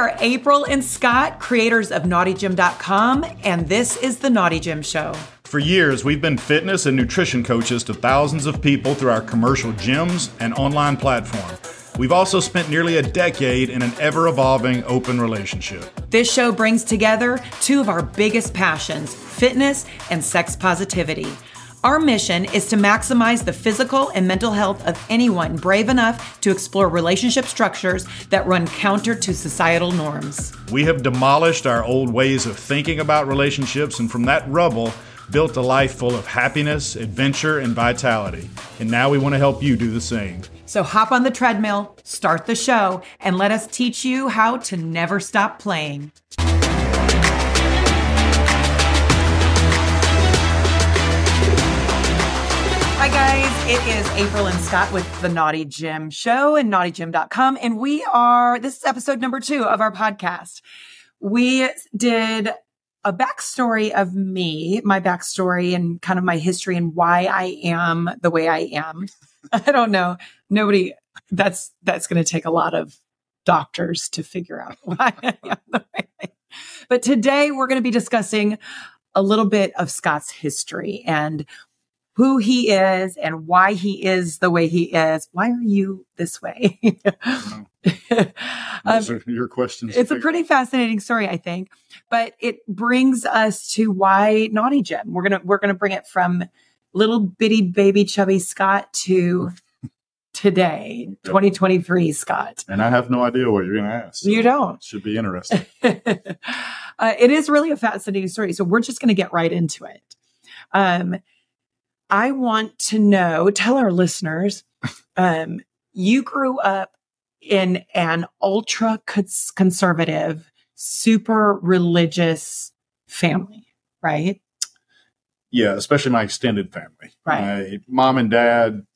are April and Scott, creators of NaughtyGym.com, and this is The Naughty Gym Show. For years, we've been fitness and nutrition coaches to thousands of people through our commercial gyms and online platform. We've also spent nearly a decade in an ever evolving open relationship. This show brings together two of our biggest passions fitness and sex positivity. Our mission is to maximize the physical and mental health of anyone brave enough to explore relationship structures that run counter to societal norms. We have demolished our old ways of thinking about relationships, and from that rubble, built a life full of happiness, adventure, and vitality. And now we want to help you do the same. So hop on the treadmill, start the show, and let us teach you how to never stop playing. Hi, guys. It is April and Scott with the Naughty Gym Show and naughtygym.com. And we are, this is episode number two of our podcast. We did a backstory of me, my backstory and kind of my history and why I am the way I am. I don't know. Nobody, that's, that's going to take a lot of doctors to figure out why I am the way I am. But today we're going to be discussing a little bit of Scott's history and who he is and why he is the way he is. Why are you this way? um, Those are your questions. It's a pretty fascinating story, I think, but it brings us to why Naughty Gym. We're gonna we're gonna bring it from little bitty baby chubby Scott to today, 2023 Scott. And I have no idea what you're going to ask. So you don't. Should be interesting. uh, it is really a fascinating story. So we're just going to get right into it. Um, I want to know, tell our listeners, um, you grew up in an ultra conservative, super religious family, right? Yeah, especially my extended family. Right. My mom and dad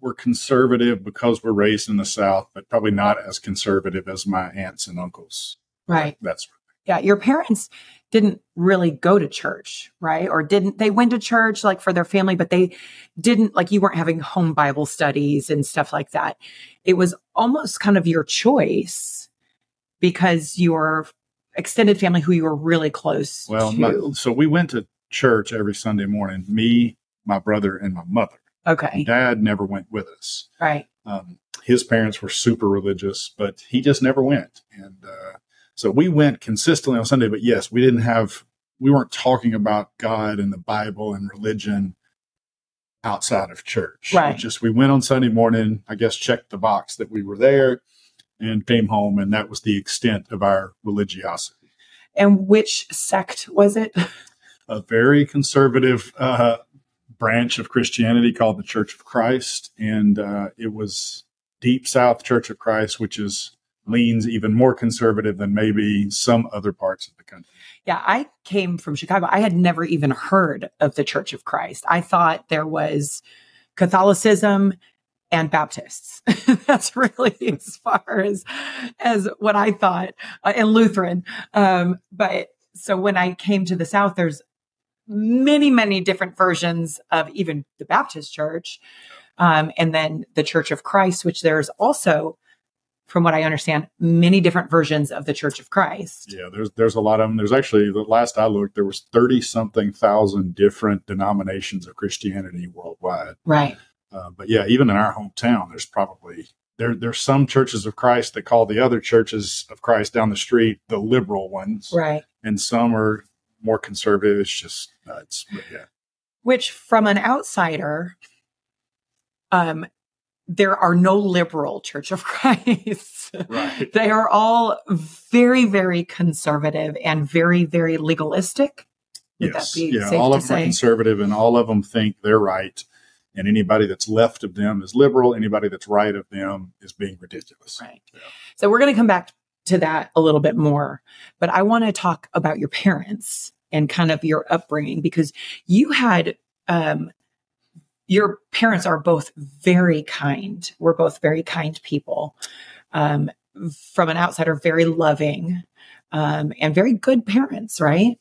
were conservative because we're raised in the South, but probably not as conservative as my aunts and uncles. Right. That's yeah. Your parents didn't really go to church, right? Or didn't they went to church like for their family, but they didn't like you weren't having home Bible studies and stuff like that. It was almost kind of your choice because your extended family who you were really close well, to. My, so we went to church every Sunday morning, me, my brother, and my mother. Okay. Dad never went with us. Right. Um, his parents were super religious, but he just never went. And uh, so we went consistently on Sunday, but yes, we didn't have, we weren't talking about God and the Bible and religion outside of church. Right. It just we went on Sunday morning, I guess checked the box that we were there and came home and that was the extent of our religiosity. And which sect was it? A very conservative uh, branch of Christianity called the Church of Christ. And uh, it was Deep South Church of Christ, which is leans even more conservative than maybe some other parts of the country. Yeah, I came from Chicago. I had never even heard of the Church of Christ. I thought there was Catholicism and Baptists. That's really as far as as what I thought, uh, and Lutheran. Um, but so when I came to the South, there's many, many different versions of even the Baptist Church, um, and then the Church of Christ, which there's also from what I understand, many different versions of the Church of Christ. Yeah, there's there's a lot of them. There's actually the last I looked, there was thirty something thousand different denominations of Christianity worldwide. Right. Uh, but yeah, even in our hometown, there's probably there there's some churches of Christ that call the other churches of Christ down the street the liberal ones, right? And some are more conservative. It's just nuts. But yeah. Which, from an outsider, um, there are no liberal Church of Christ. Right. they are all very, very conservative and very, very legalistic. Would yes. yeah. all of them say? are conservative and all of them think they're right. And anybody that's left of them is liberal. Anybody that's right of them is being ridiculous. Right. Yeah. So we're going to come back to that a little bit more. But I want to talk about your parents and kind of your upbringing because you had um, your parents are both very kind. We're both very kind people. Um, from an outsider, very loving um, and very good parents, right?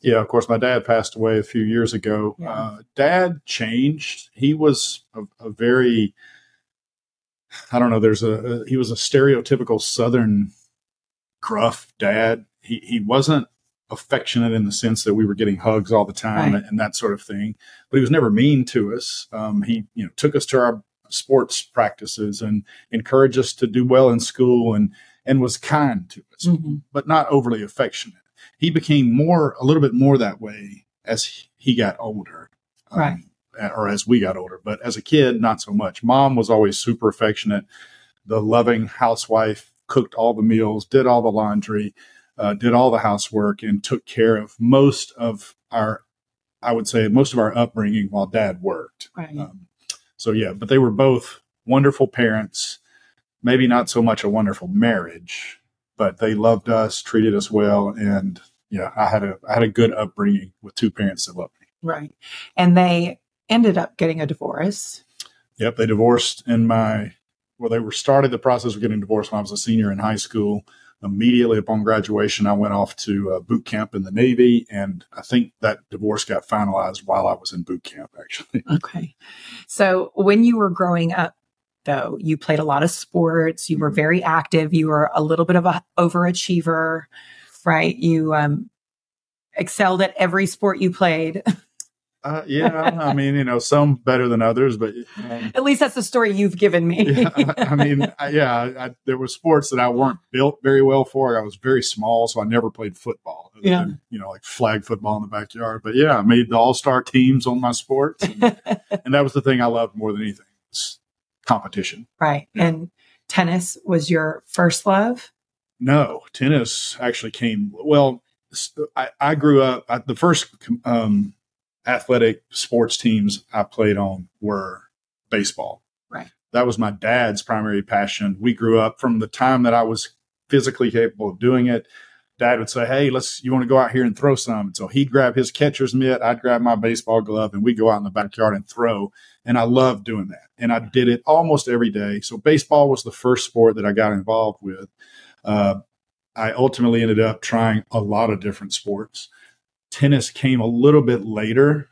Yeah, of course. My dad passed away a few years ago. Yeah. Uh, dad changed. He was a, a, very, I don't know. There's a, a he was a stereotypical Southern gruff dad. He he wasn't affectionate in the sense that we were getting hugs all the time Right. and that sort of thing. But he was never mean to us. Um, he you know took us to our sports practices and encouraged us to do well in school and and was kind to us, Mhm. but not overly affectionate. He became more a little bit more that way as he got older. um, Right. or as we got older. But as a kid, not so much. Mom was always super affectionate, the loving housewife, cooked all the meals, did all the laundry, uh, did all the housework, and took care of most of our, I would say, most of our upbringing while dad worked. Right. Um, so, yeah, but they were both wonderful parents, maybe not so much a wonderful marriage, but they loved us, treated us well. And yeah, I had a, I had a good upbringing with two parents that loved me. Right. And they ended up getting a divorce. Yep, they divorced in my well, they were started the process of getting divorced when I was a senior in high school. Immediately upon graduation, I went off to uh, boot camp in the Navy, and I think that divorce got finalized while I was in boot camp. Actually, Okay. So when you were growing up, though, you played a lot of sports. You were very active. You were a little bit of a overachiever, right? You um, excelled at every sport you played. uh, yeah, I mean, you know, some better than others, but um, At least that's the story you've given me. yeah, I, I mean, I, yeah, I, there were sports that I weren't built very well for. I was very small, so I never played football. Yeah. than, you know, like flag football in the backyard. But yeah, I made the all star teams on my sports, and, and that was the thing I loved more than anything. competition. right. And tennis was your first love. No, tennis actually came. Well, I grew up. I, the first um, athletic sports teams I played on were baseball. Right. That was my dad's primary passion. We grew up from the time that I was physically capable of doing it. Dad would say, "Hey, let's. You want to go out here and throw some?" And so he'd grab his catcher's mitt, I'd grab my baseball glove, and we'd go out in the backyard and throw. And I loved doing that. And I did it almost every day. So baseball was the first sport that I got involved with. Uh, I ultimately ended up trying a lot of different sports. Tennis came a little bit later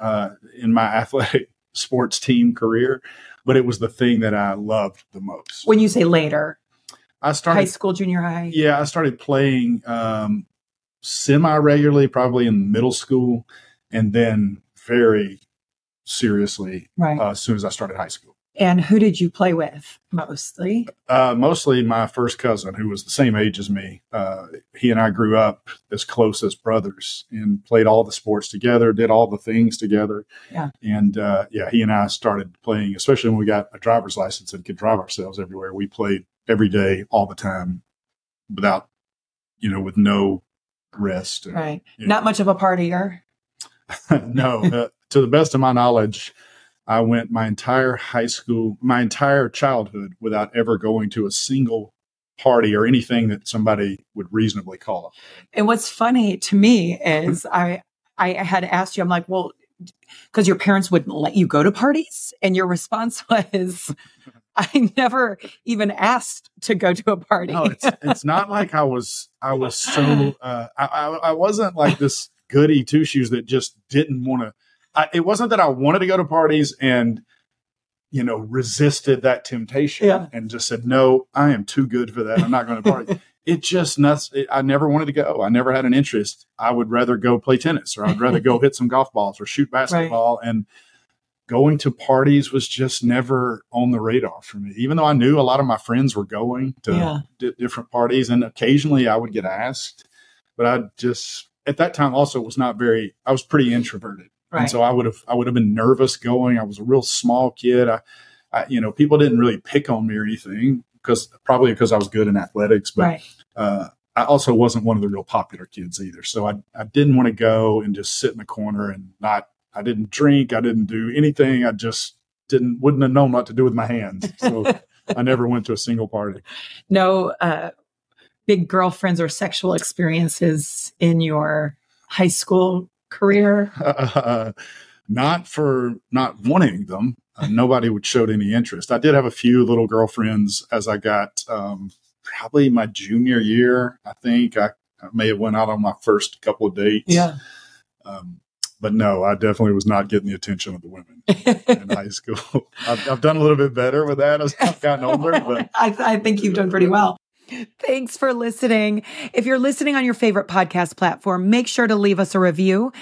uh, in my athletic sports team career, but it was the thing that I loved the most. When you say later, I started high school, junior high. yeah, I started playing um, semi regularly, probably in middle school, and then very seriously Right. uh, as soon as I started high school. And who did you play with mostly? Uh, mostly my first cousin, who was the same age as me. Uh, he and I grew up as close as brothers and played all the sports together, did all the things together. Yeah. And uh, yeah, he and I started playing, especially when we got a driver's license and could drive ourselves everywhere. We played every day, all the time, without, you know, with no rest. Right. Not much of a partier. no, uh, to the best of my knowledge, I went my entire high school, my entire childhood without ever going to a single party or anything that somebody would reasonably call it. And what's funny to me is I I had asked you, I'm like, well, because your parents wouldn't let you go to parties, and your response was, I never even asked to go to a party. No, it's it's not like I was I was so uh, I, I I wasn't like this goody two shoes that just didn't want to. It wasn't that I wanted to go to parties and you know resisted that temptation Yeah. and just said no, I am too good for that. I'm not going to party. it just nuts. It, I never wanted to go. I never had an interest. I would rather go play tennis or I'd rather go hit some golf balls or shoot basketball and. Going to parties was just never on the radar for me, even though I knew a lot of my friends were going to Yeah. di- different parties, and occasionally I would get asked, but I just at that time also was not very. I was pretty introverted, Right. and so I would have I would have been nervous going. I was a real small kid. I, I you know, people didn't really pick on me or anything because probably because I was good in athletics, but right. uh, I also wasn't one of the real popular kids either. So I I didn't want to go and just sit in the corner and not. I didn't drink. I didn't do anything. I just didn't wouldn't have known what to do with my hands. So I never went to a single party. No uh, big girlfriends or sexual experiences in your high school career. uh, not for not wanting them. Uh, nobody would showed any interest. I did have a few little girlfriends as I got um, probably my junior year. I think I, I may have went out on my first couple of dates. Um, but no, I definitely was not getting the attention of the women in high school. I've, I've done a little bit better with that as I've gotten older, but I, I think you've done pretty well. Thanks for listening. If you're listening on your favorite podcast platform, make sure to leave us a review.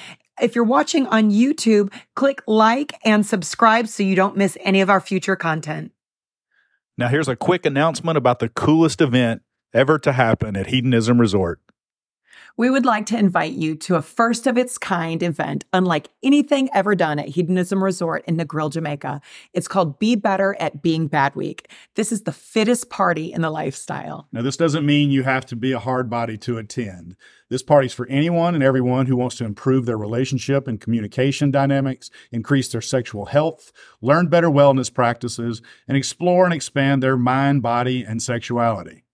If you're watching on YouTube, click like and subscribe so you don't miss any of our future content. Now, here's a quick announcement about the coolest event ever to happen at Hedonism Resort. We would like to invite you to a first of its kind event, unlike anything ever done at Hedonism Resort in Negril, Jamaica. It's called Be Better at Being Bad Week. This is the fittest party in the lifestyle. Now, this doesn't mean you have to be a hard body to attend. This party's for anyone and everyone who wants to improve their relationship and communication dynamics, increase their sexual health, learn better wellness practices, and explore and expand their mind, body, and sexuality.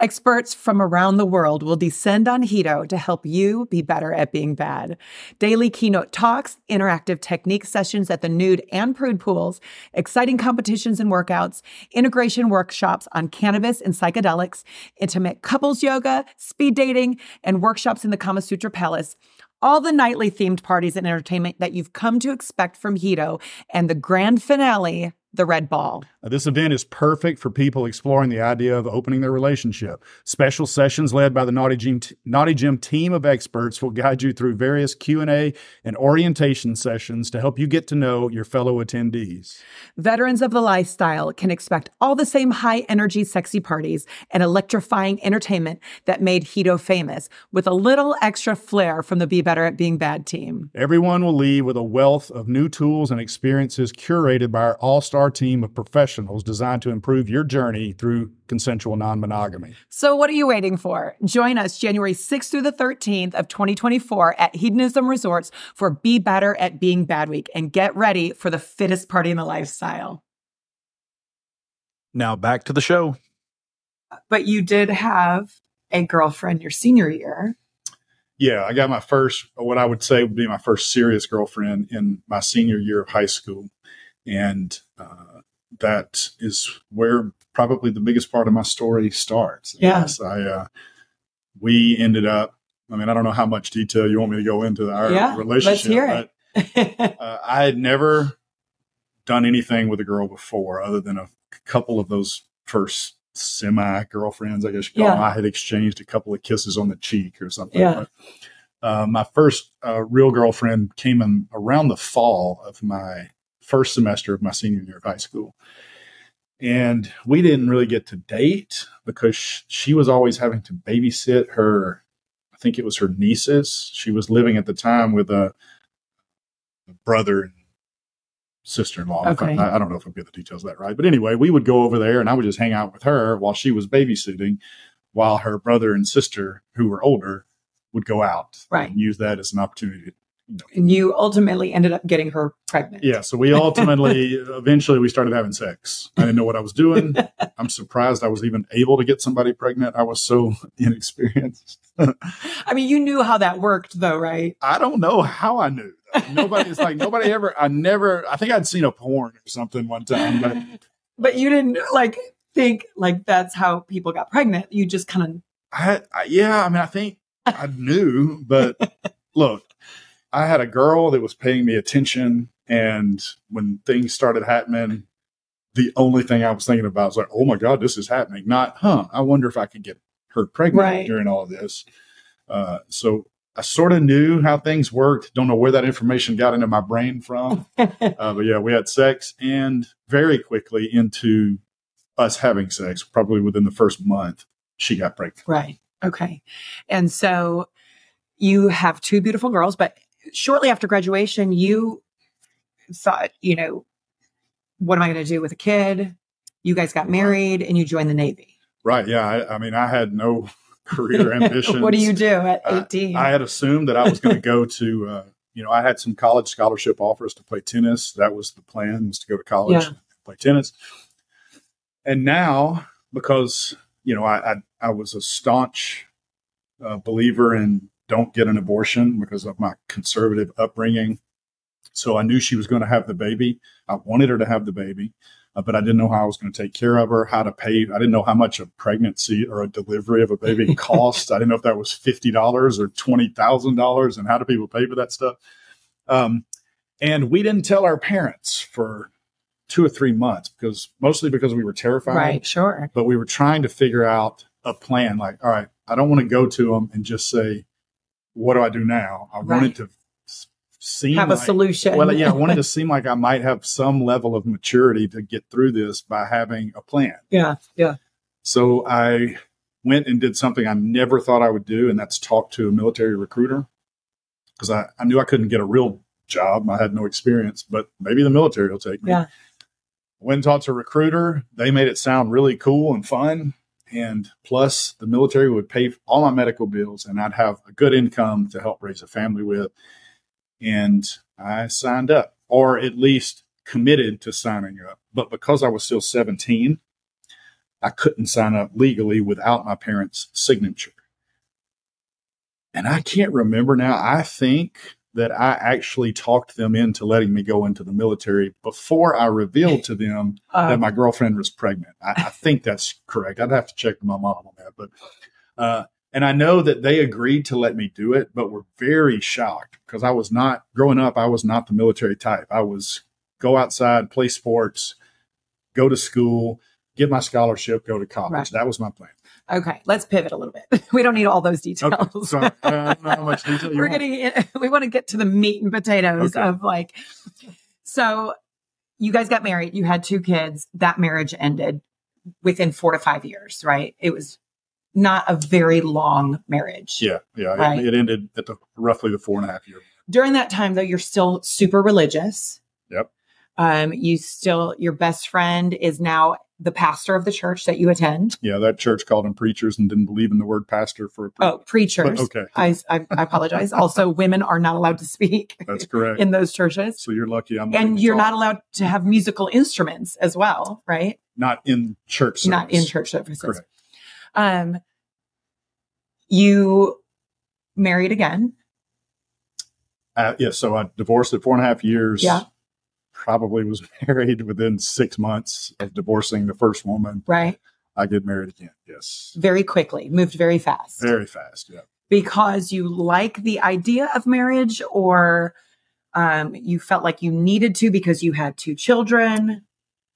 Experts from around the world will descend on Hedo to help you be better at being bad. Daily keynote talks, interactive technique sessions at the nude and prude pools, exciting competitions and workouts, integration workshops on cannabis and psychedelics, intimate couples yoga, speed dating, and workshops in the Kama Sutra Palace all the nightly themed parties and entertainment that you've come to expect from Hedo, and the grand finale the red ball. Uh, this event is perfect for people exploring the idea of opening their relationship. Special sessions led by the Naughty Gym, Naughty Gym team of experts will guide you through various Q&A and orientation sessions to help you get to know your fellow attendees. Veterans of the lifestyle can expect all the same high energy sexy parties and electrifying entertainment that made Hedo famous with a little extra flair from the Be Better at Being Bad team. Everyone will leave with a wealth of new tools and experiences curated by our all-star our team of professionals designed to improve your journey through consensual non monogamy. So, what are you waiting for? Join us January 6th through the 13th of 2024 at Hedonism Resorts for Be Better at Being Bad Week and get ready for the fittest party in the lifestyle. Now, back to the show. But you did have a girlfriend your senior year. Yeah, I got my first, what I would say would be my first serious girlfriend in my senior year of high school. And uh, that is where probably the biggest part of my story starts. Yeah. Yes, I, uh, we ended up, I mean, I don't know how much detail you want me to go into our yeah, relationship. Let's hear it. uh, I had never done anything with a girl before other than a couple of those first semi girlfriends, I guess you call yeah. them. I had exchanged a couple of kisses on the cheek or something. Yeah. But, uh, my first uh, real girlfriend came in around the fall of my first semester of my senior year of high school. And we didn't really get to date because she was always having to babysit her, I think it was her nieces. She was living at the time with a, a brother and sister in law. Okay. I, I, don't know if I'll get the details of that right. But anyway, we would go over there and I would just hang out with her while she was babysitting, while her brother and sister, who were older, would go out. Right. And use that as an opportunity and you ultimately ended up getting her pregnant. Yeah. So we ultimately, eventually, we started having sex. I didn't know what I was doing. I'm surprised I was even able to get somebody pregnant. I was so inexperienced. I mean, you knew how that worked, though, right? I don't know how I knew. Nobody's like nobody ever. I never. I think I'd seen a porn or something one time, but but you didn't like think like that's how people got pregnant. You just kind of. I, I yeah. I mean, I think I knew, but look, I had a girl that was paying me attention. And when things started happening, the only thing I was thinking about was like, oh my God, this is happening. Not, huh, I wonder if I could get her pregnant right. during all of this. Uh, so I sort of knew how things worked. Don't know where that information got into my brain from. uh, but yeah, we had sex and very quickly into us having sex, probably within the first month, she got pregnant. Right. Okay. And so you have two beautiful girls, but shortly after graduation, you thought, you know, what am I going to do with a kid? You guys got married and you joined the Navy. Right. Yeah. I, I mean, I had no career ambitions. what do you do at 18? I, I had assumed that I was going to go to, uh, you know, I had some college scholarship offers to play tennis. That was the plan was to go to college yeah. and play tennis. And now, because, you know, I, I, I was a staunch uh, believer in don't get an abortion because of my conservative upbringing. So I knew she was going to have the baby. I wanted her to have the baby, uh, but I didn't know how I was going to take care of her, how to pay. I didn't know how much a pregnancy or a delivery of a baby cost. I didn't know if that was $50 or $20,000 and how do people pay for that stuff. Um, and we didn't tell our parents for two or three months because mostly because we were terrified. Right, sure. But we were trying to figure out a plan. Like, all right, I don't want to go to them and just say, "What do I do now?" I Right. wanted to seem Have a like- solution. Well, yeah, I wanted to seem like I might have some level of maturity to get through this by having a plan. yeah, yeah, So I went and did something I never thought I would do, and that's talk to a military recruiter because I, I knew I couldn't get a real job. I had no experience, but maybe the military will take me. Yeah. Went and talked to a recruiter. They made it sound really cool and fun. And plus, the military would pay all my medical bills, and I'd have a good income to help raise a family with. And I signed up, or at least committed to signing up. But because I was still 17, I couldn't sign up legally without my parents' signature. And I can't remember now. I think that I actually talked them into letting me go into the military before I revealed to them Uh, that my girlfriend was pregnant. I, I think that's correct. I'd have to check with my mom on that. But, uh, and I know that they agreed to let me do it, but were very shocked because I was not, growing up, I was not the military type. I was go outside, play sports, go to school, get my scholarship, go to college. Right. That was my plan. Okay, let's pivot a little bit. We don't need all those details. Okay. So uh, I don't know how much detail you We're want. getting. We want to get to the meat and potatoes Okay. of like. So, you guys got married. You had two kids. That marriage ended within four to five years, right? It was not a very long marriage. Yeah, yeah. it- It, ended at the roughly the four and a half year. During that time, though, you're still super religious. Yep. Um, you still your best friend is now the pastor of the church that you attend. Yeah, that church called them preachers and didn't believe in the word pastor for a pre- Oh, preachers. But okay. I, I, I apologize. also, women are not allowed to speak That's correct. in those churches. so you're lucky I'm and you're not allowed to have musical instruments as well, right? not in church service. Not in church services. Correct. Um, you married again. Uh, yeah, so I divorced at four and a half years. Yeah. Probably was married within six months of divorcing the first woman. right? I get married again. Yes. Very quickly, moved very fast Very fast. Yeah. because you like the idea of marriage or um, you felt like you needed to because you had two children.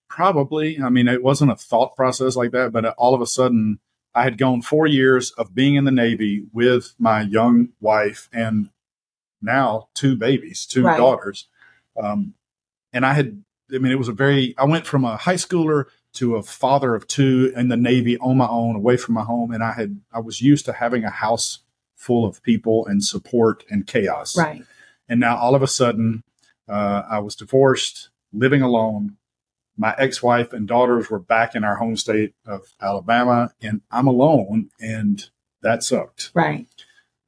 Probably. I mean, it wasn't a thought process like that, but all of a sudden, I had gone four years of being in the Navy with my young wife and now two babies, two Right. daughters. Um, and I had, I mean, it was a very, I went from a high schooler to a father of two in the Navy on my own, away from my home. And I had, I was used to having a house full of people and support and chaos. Right. And now all of a sudden, uh, I was divorced, living alone. My ex wife and daughters were back in our home state of Alabama, and I'm alone, and that sucked. Right.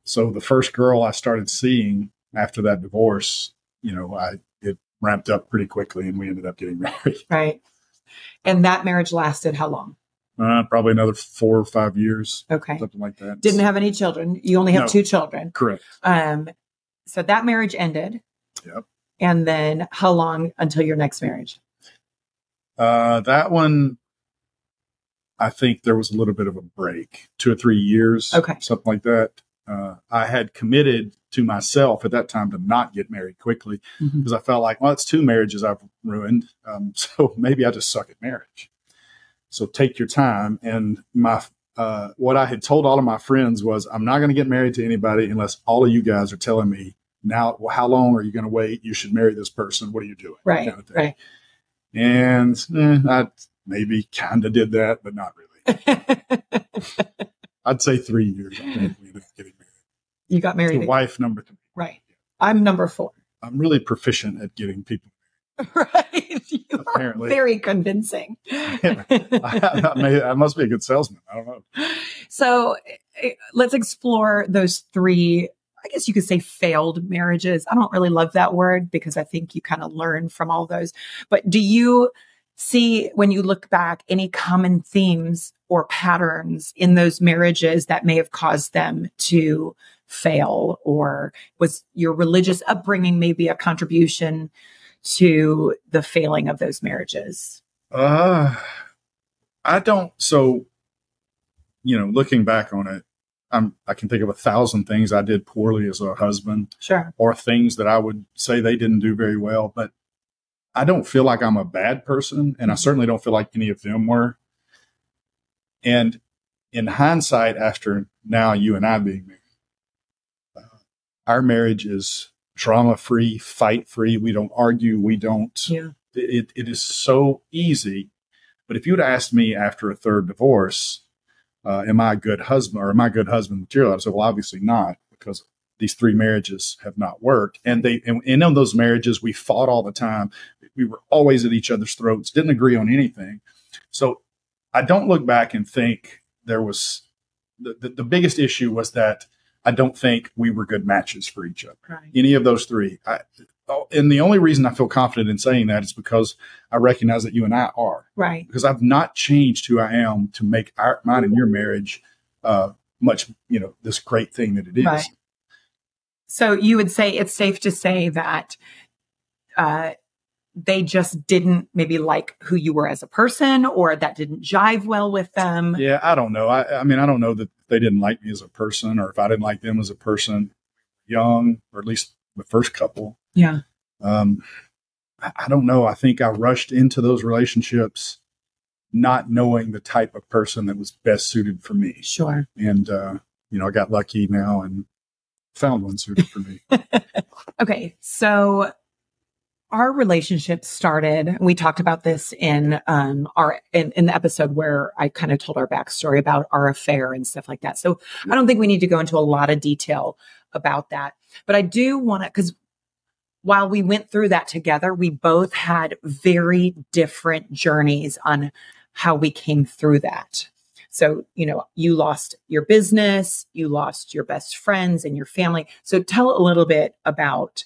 So the first girl I started seeing after that divorce, you know, I ramped up pretty quickly, and we ended up getting married. Right. And that marriage lasted how long? Uh, probably another four or five years, Okay. something like that. Didn't have any children. You only have No. two children. correct. Um, so that marriage ended. Yep. And then how long until your next marriage? Uh, that one, I think there was a little bit of a break, two or three years, Okay. something like that. Uh, I had committed to myself at that time to not get married quickly Mhm. because I felt like, well, it's two marriages I've ruined, um, so maybe I just suck at marriage. So take your time. And my uh, what I had told all of my friends was, I'm not going to get married to anybody unless all of you guys are telling me now. Well, how long are you going to wait? You should marry this person. What are you doing? Right. Kind of. Right. And eh, I maybe kind of did that, but not really. I'd say three years. I think we ended up getting married. you got To married. wife number three. Right. I'm number four. I'm really proficient at getting people. right. You Apparently. are very convincing. I must be a good salesman. I don't know. so eh, let's explore those three, I guess you could say failed marriages. I don't really love that word because I think you kind of learn from all those. But do you see when you look back any common themes or patterns in those marriages that may have caused them to fail or was your religious upbringing maybe a contribution to the failing of those marriages Uh, I don't. So, you know, looking back on it, I'm, I can think of a thousand things I did poorly as a husband sure or things that I would say they didn't do very well. But I don't feel like I'm a bad person, and I certainly don't feel like any of them were. And in hindsight, after now you and I being married, our marriage is drama free, fight free. We don't argue. We don't. Yeah. It, it is so easy. But if you would asked me after a third divorce, uh, am I a good husband or am I a good husband material? I said, well, obviously not, because these three marriages have not worked. And they, and in those marriages, we fought all the time. We were always at each other's throats, didn't agree on anything. So I don't look back and think there was the, the, the biggest issue was that I don't think we were good matches for each other. Right. Any of those three. I, and the only reason I feel confident in saying that is because I recognize that you and I are. Right. Because I've not changed who I am to make our mine and your marriage uh, much, you know, this great thing that it is. Right. So you would say it's safe to say that uh, they just didn't maybe like who you were as a person or that didn't jive well with them. Yeah, I don't know. I, I mean, I don't know that they didn't like me as a person or if I didn't like them as a person, young, or at least the first couple. Yeah. Um, I, I don't know. I think I rushed into those relationships not knowing the type of person that was best suited for me. Sure. And, uh, you know, I got lucky now and found one suited for me. Okay. So our relationship started, we talked about this in um our in, in the episode where I kind of told our backstory about our affair and stuff like that. So I don't think we need to go into a lot of detail about that. But I do want to because while we went through that together, we both had very different journeys on how we came through that. So, you know, you lost your business, you lost your best friends and your family. So tell a little bit about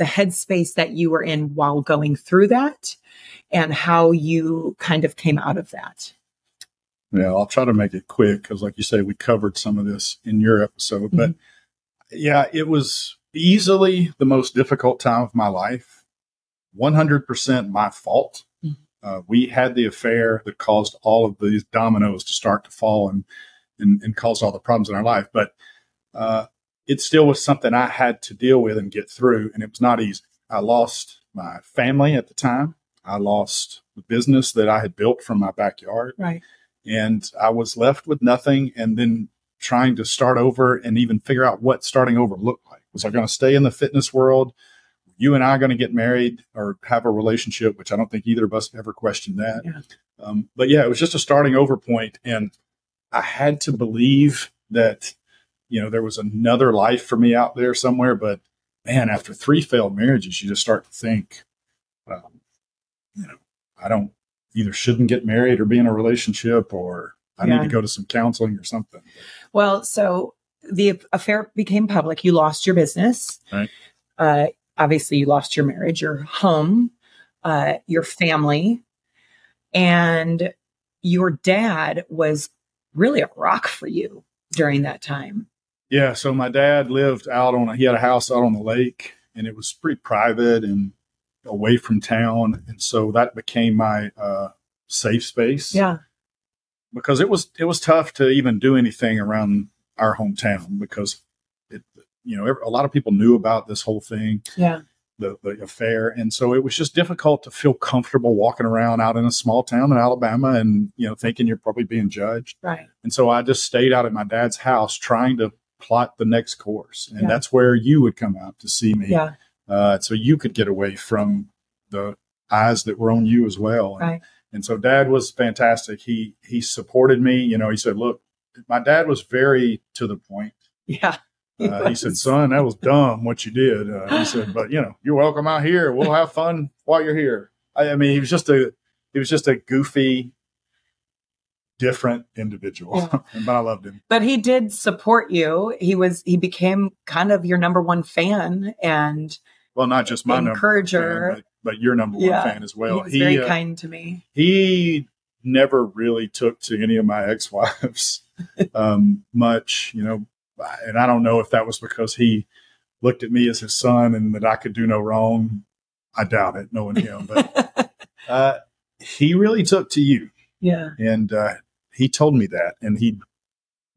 the headspace that you were in while going through that and how you kind of came out of that. Yeah, I'll try to make it quick because, like you say, we covered some of this in your episode. But yeah, it was easily the most difficult time of my life. 100% my fault. Mhm. Uh, we had the affair that caused all of these dominoes to start to fall and, and, and caused all the problems in our life. But uh, it still was something I had to deal with and get through. And it was not easy. I lost my family at the time. I lost the business that I had built from my backyard Right. and I was left with nothing and then trying to start over and even figure out what starting over looked like. Was I going to stay in the fitness world? You and I are going to get married or have a relationship, which I don't think either of us ever questioned that. Yeah. Um, but yeah, it was just a starting over point, and I had to believe that you know there was another life for me out there somewhere. But man, after three failed marriages, you just start to think, um, you know, I don't either shouldn't get married or be in a relationship or I Yeah. need to go to some counseling or something. Well, so the affair became public. You lost your business. Right. Uh, obviously, you lost your marriage, your home, uh, your family, and your dad was really a rock for you during that time. Yeah. So my dad lived out on, a, he had a house out on the lake and it was pretty private and away from town. And so that became my uh, safe space Yeah. because it was, it was tough to even do anything around our hometown because it, you know, a lot of people knew about this whole thing. Yeah. the, the affair. And so it was just difficult to feel comfortable walking around out in a small town in Alabama and, you know, thinking you're probably being judged. Right. And so I just stayed out at my dad's house trying to plot the next course. And Yeah. that's where you would come out to see me. Yeah. Uh, so you could get away from the eyes that were on you as well. And, Right. and so dad was fantastic. He, he supported me. You know, he said, look, my dad was very to the point. Yeah. Uh, he said, "Son, that was dumb what you did." Uh, he said, "But you know, you're welcome out here. We'll have fun while you're here." I, I mean, he was just a he was just a goofy, different individual, Yeah. but I loved him. but he did support you. He was he became kind of your number one fan, and Well, not just my number one Encourager. fan, but, but your number one Yeah. fan as well. he was very uh, kind to me. he never really took to any of my ex-wives um, much, you know, and I don't know if that was because he looked at me as his son and that I could do no wrong. I doubt it, knowing him, but uh, he really took to you, yeah. and uh, he told me that, and he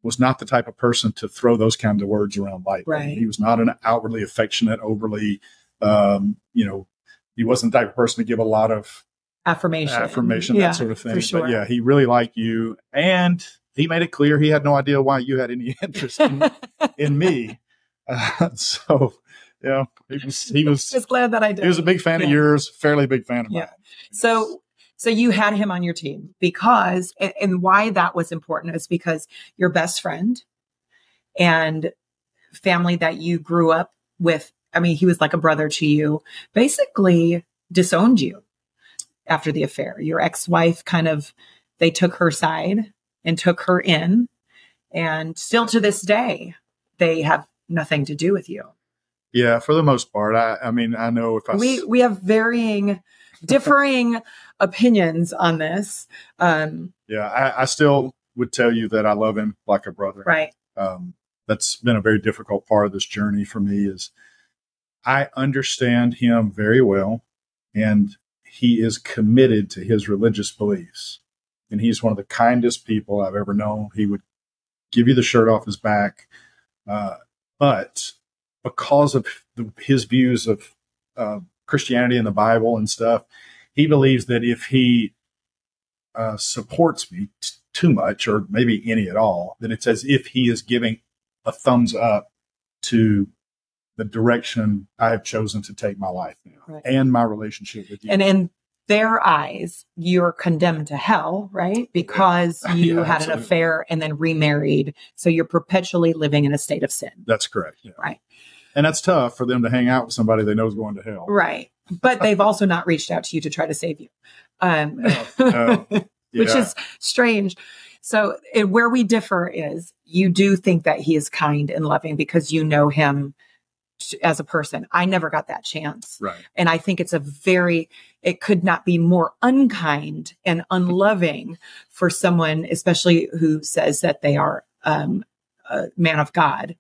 was not the type of person to throw those kinds of words around lightly. Right. He was not an outwardly affectionate, overly, um, you know, he wasn't the type of person to give a lot of Affirmation. affirmation, Yeah, that sort of thing. Sure. But yeah, he really liked you. And he made it clear he had no idea why you had any interest in, in me. Uh, so, yeah, he was, he was just glad that I did. He was a big fan Yeah. of yours, fairly big fan of Yeah. mine. So, so you had him on your team because, and, and why that was important is because your best friend and family that you grew up with. I mean, he was like a brother to you. Basically, disowned you after the affair. Your ex-wife kind of they took her side and took her in, and still to this day, they have nothing to do with you. Yeah, for the most part. I, I mean, I know if I, we we have varying differing opinions on this um yeah, I, I still would tell you that I love him like a brother. right um, that's been a very difficult part of this journey for me is I understand him very well and he is committed to his religious beliefs and he's one of the kindest people I've ever known. He would give you the shirt off his back. Uh, but because of the, his views of uh, Christianity and the Bible and stuff, he believes that if he uh, supports me t- too much, or maybe any at all, then it's as if he is giving a thumbs up to the direction I have chosen to take my life now Right. and my relationship with you. and in their eyes you're condemned to hell right because you Yeah, had an affair and then remarried so you're perpetually living in a state of sin that's correct. Yeah. Right. And that's tough for them to hang out with somebody they know is going to hell. right but they've also not reached out to you to try to save you um No, no. which is strange. So, it, where we differ is you do think that he is kind and loving because you know him t- as a person. I never got that chance. right. And I think it's a very, it could not be more unkind and unloving for someone, especially who says that they are um, a man of God,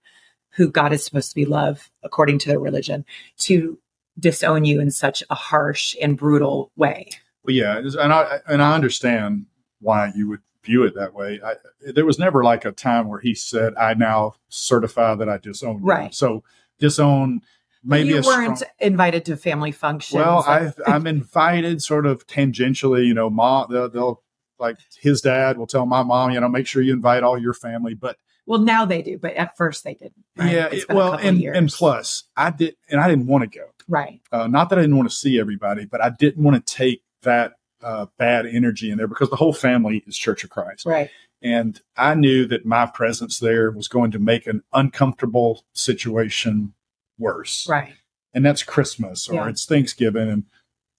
who God is supposed to be love according to their religion, to disown you in such a harsh and brutal way. Well, yeah, and I and I understand why you would view it that way. I, there was never like a time where he said, "I now certify that I disown." you." Right. So disown maybe a you weren't strong- invited to family functions. Well, I I'm invited sort of tangentially. You know, mom. They'll, they'll like his dad will tell my mom, you know, make sure you invite all your family. But well, now they do, but at first they didn't. right? yeah, it- well, and and plus, I did, and I didn't want to go. right, Uh, not that I didn't want to see everybody, but I didn't want to take that uh, bad energy in there because the whole family is Church of Christ. right, And I knew that my presence there was going to make an uncomfortable situation worse. right. And that's Christmas or Yeah. it's Thanksgiving. And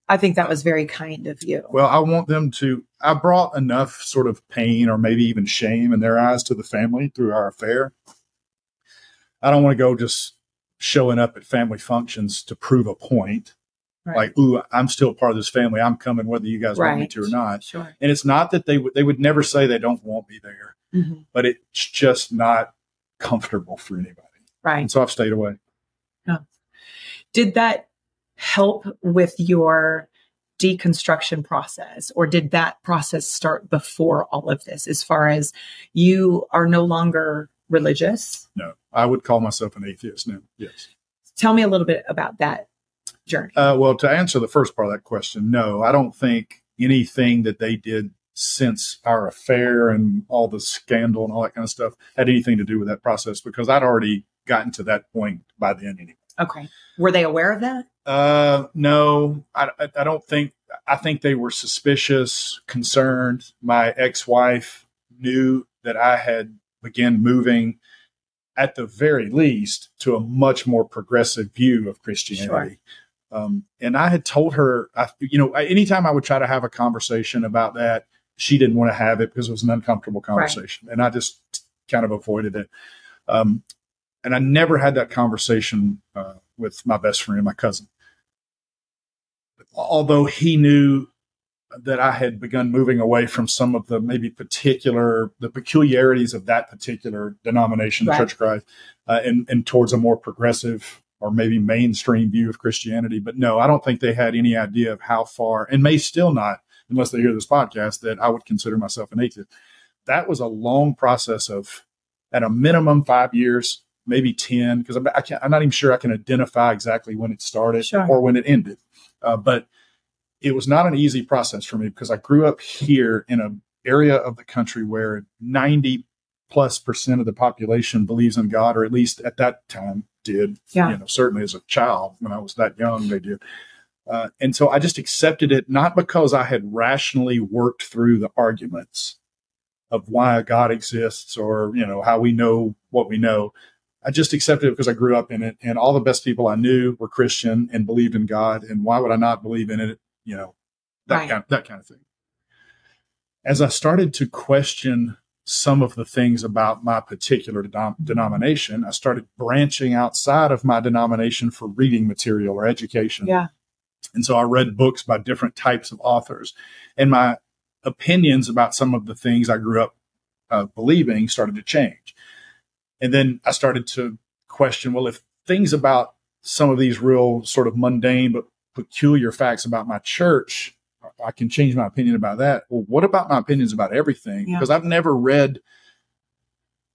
I think that was very kind of you. well, I want them to, I brought enough sort of pain or maybe even shame in their eyes to the family through our affair. I don't want to go just showing up at family functions to prove a point. right. Like, ooh, I'm still part of this family. I'm coming whether you guys want me to or not. sure. And it's not that they would they would never say they don't want me there, Mhm. but it's just not comfortable for anybody. Right. And so I've stayed away. Did that help with your deconstruction process, or did that process start before all of this? As far as you are no longer religious, No, I would call myself an atheist now. Yes. tell me a little bit about that journey. Uh, well, to answer the first part of that question, no, I don't think anything that they did since our affair and all the scandal and all that kind of stuff had anything to do with that process because I'd already gotten to that point by then anyway. Okay, were they aware of that? Uh, no, I, I, don't think. I think they were suspicious, concerned. My ex-wife knew that I had began moving, at the very least, to a much more progressive view of Christianity. Um, and I had told her, I, you know, anytime I would try to have a conversation about that, she didn't want to have it because it was an uncomfortable conversation, and I just kind of avoided it. Um, and I never had that conversation uh, with my best friend, my cousin. Although he knew that I had begun moving away from some of the maybe particular the peculiarities of that particular denomination, Right. Church of Christ, uh, and and towards a more progressive or maybe mainstream view of Christianity. But no, I don't think they had any idea of how far, and may still not, unless they hear this podcast, that I would consider myself an atheist. That was a long process of, at a minimum, five years, maybe ten, because I'm, I can't, I'm not even sure I can identify exactly when it started Sure. or when it ended. Uh, but it was not an easy process for me because I grew up here in a area of the country where 90 plus percent of the population believes in God, or at least at that time did. Yeah. You know, certainly as a child, when I was that young, they did. Uh, and so I just accepted it, not because I had rationally worked through the arguments of why God exists or, you know, how we know what we know. I just accepted it because I grew up in it and all the best people I knew were Christian and believed in God. And why would I not believe in it? You know, that Right. kind that kind of thing. As I started to question some of the things about my particular denom- denomination, I started branching outside of my denomination for reading material or education. Yeah. And so I read books by different types of authors. And my opinions about some of the things I grew up uh, believing started to change. And then I started to question well, if things about some of these real sort of mundane but peculiar facts about my church, I can change my opinion about that. Well, what about my opinions about everything? Yeah. Because I've never read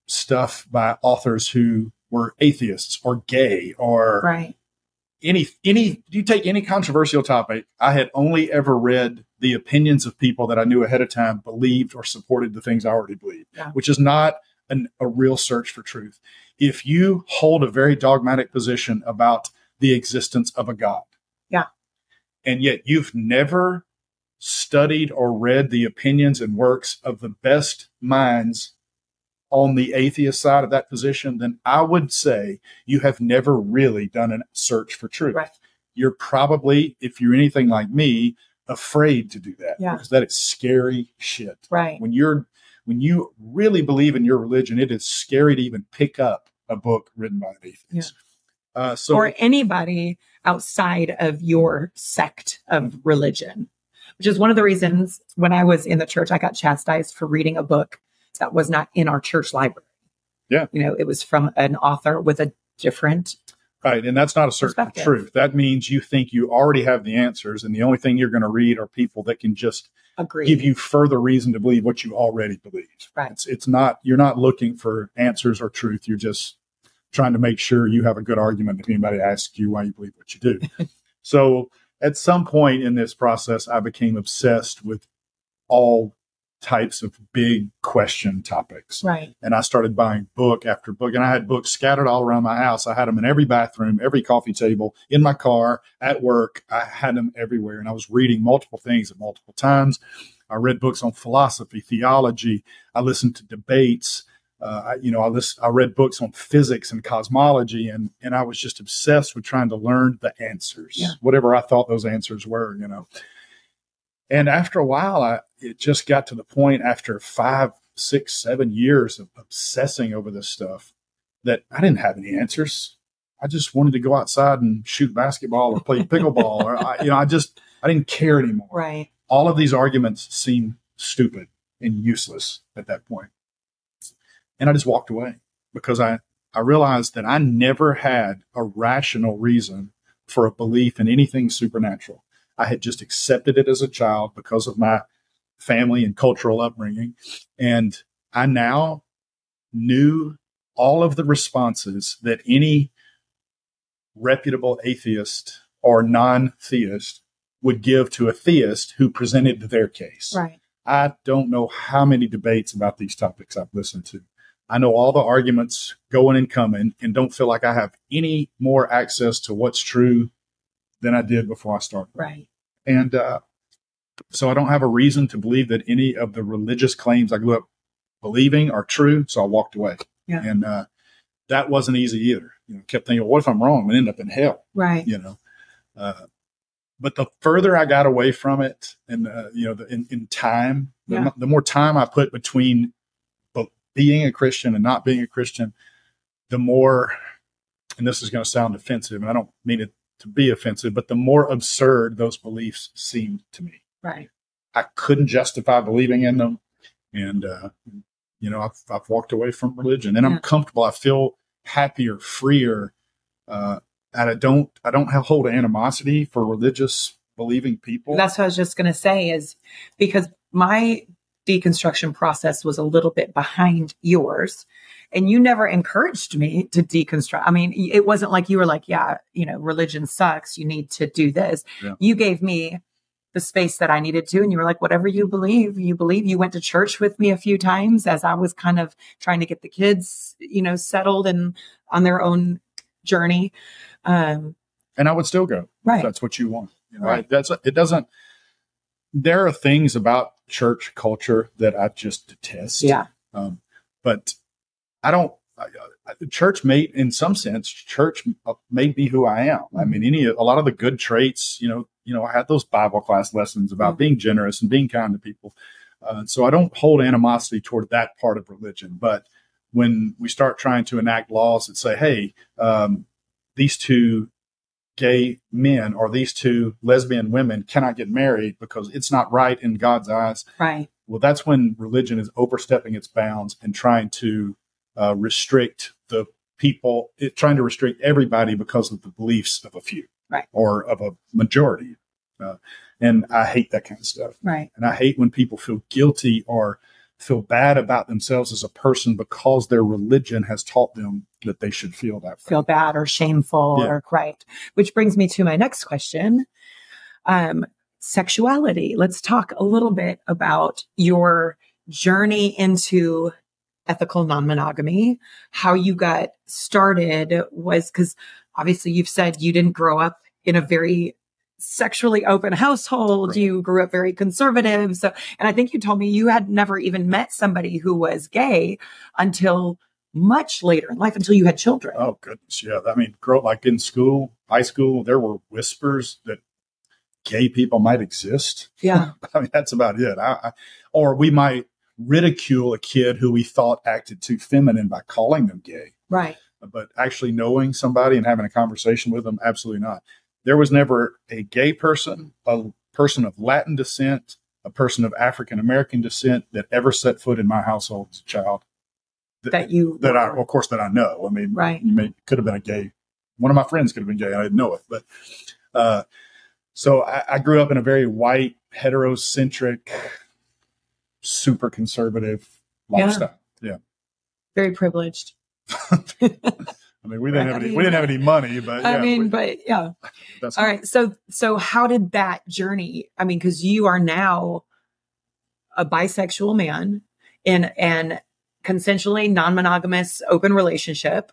stuff by authors who were atheists or gay or Right. any any you take any controversial topic i had only ever read the opinions of people that i knew ahead of time believed or supported the things i already believed Yeah. which is not an, a real search for truth if you hold a very dogmatic position about the existence of a god Yeah. and yet you've never studied or read the opinions and works of the best minds on the atheist side of that position, then I would say you have never really done a search for truth. Right. You're probably, if you're anything like me, afraid to do that Yeah. because that is scary shit. Right. When you're when you really believe in your religion, it is scary to even pick up a book written by an atheist. Uh, so or anybody outside of your sect of religion, which is one of the reasons when I was in the church, I got chastised for reading a book that was not in our church library. Yeah. You know, it was from an author with a different, Right. And that's not a certain truth. That means you think you already have the answers, and the only thing you're going to read are people that can just agree. give you further reason to believe what you already believe. Right. It's, it's not, you're not looking for answers or truth. You're just trying to make sure you have a good argument if anybody asks you why you believe what you do. so at some point in this process, I became obsessed with all types of big question topics right. and I started buying book after book. And I had books scattered all around my house. I had them in every bathroom, every coffee table, in my car, at work. I had them everywhere. And I was reading multiple things at multiple times. I read books on philosophy, theology. I listened to debates. Uh, I, you know, I list, I read books on physics and cosmology, and and I was just obsessed with trying to learn the answers, Yeah. whatever I thought those answers were. You know, and after a while, I it just got to the point after five, six, seven years of obsessing over this stuff that I didn't have any answers. I just wanted to go outside and shoot basketball or play pickleball, or I, you know, I just I didn't care anymore. Right. All of these arguments seemed stupid and useless at that point, and I just walked away because I I realized that I never had a rational reason for a belief in anything supernatural. I had just accepted it as a child because of my family and cultural upbringing. And I now knew all of the responses that any reputable atheist or non theist would give to a theist who presented their case. Right. I don't know how many debates about these topics I've listened to. I know all the arguments going and coming and don't feel like I have any more access to what's true than I did before I started. Right. And uh, so I don't have a reason to believe that any of the religious claims I grew up believing are true. So I walked away. Yeah. And uh, that wasn't easy either. You know, kept thinking, what if I'm wrong and end up in hell? Right. You know. Uh, but the further I got away from it, and uh, you know, the, in, in time, the, Yeah. mo- the more time I put between being a Christian and not being a Christian, the more, and this is going to sound offensive, and I don't mean it to be offensive, but the more absurd those beliefs seemed to me. Right. I couldn't justify believing in them, and uh, you know, I've, I've walked away from religion, and Yeah. I'm comfortable. I feel happier, freer, uh, and I don't I don't have, hold animosity for religious believing people. That's what I was just going to say is because my deconstruction process was a little bit behind yours and you never encouraged me to deconstruct. I mean, it wasn't like you were like, yeah, you know, religion sucks. You need to do this. Yeah. You gave me the space that I needed to. And you were like, whatever you believe, you believe. You went to church with me a few times as I was kind of trying to get the kids, you know, settled and on their own journey. Um, and I would still go. Right. That's what you want. You know, Right. I- that's it. Doesn't. There are things about church culture that I just detest. yeah. Um, but I don't. Church made, in some sense, church made me who I am. I mean, any a lot of the good traits, you know, you know, I had those Bible class lessons about Mhm. being generous and being kind to people. Uh, so I don't hold animosity toward that part of religion. But when we start trying to enact laws that say, "Hey, um, these two gay men or these two lesbian women cannot get married because it's not right in God's eyes," Right. well, that's when religion is overstepping its bounds and trying to uh, restrict the people, it, trying to restrict everybody because of the beliefs of a few, Right. or of a majority. Uh, and I hate that kind of stuff. Right. And I hate when people feel guilty or feel bad about themselves as a person because their religion has taught them that they should feel that. Feel bad or shameful Yeah. or right. Which brings me to my next question. Um, sexuality. Let's talk a little bit about your journey into ethical non-monogamy, how you got started was because obviously you've said you didn't grow up in a very sexually open household. Right. You grew up very conservative. So, and I think you told me you had never even met somebody who was gay until much later in life, until you had children. Oh goodness, yeah. I mean, grow like in school, high school, there were whispers that gay people might exist. Yeah. I mean, that's about it. I, I, or we might ridicule a kid who we thought acted too feminine by calling them gay, Right. but actually knowing somebody and having a conversation with them, absolutely not. There was never a gay person, a person of Latin descent, a person of African American descent that ever set foot in my household as a child. Th- That you that I, were. of course, that I know. I mean, Right. you may could have been a gay. One of my friends could have been gay. I didn't know it, but uh, so I, I grew up in a very white, heterocentric, super conservative lifestyle. Yeah, very privileged. I mean, we didn't Right. have any, we didn't have any money, but I yeah, mean, we- but yeah. that's All right. So, so how did that journey? I mean, because you are now a bisexual man in an consensually non-monogamous open relationship.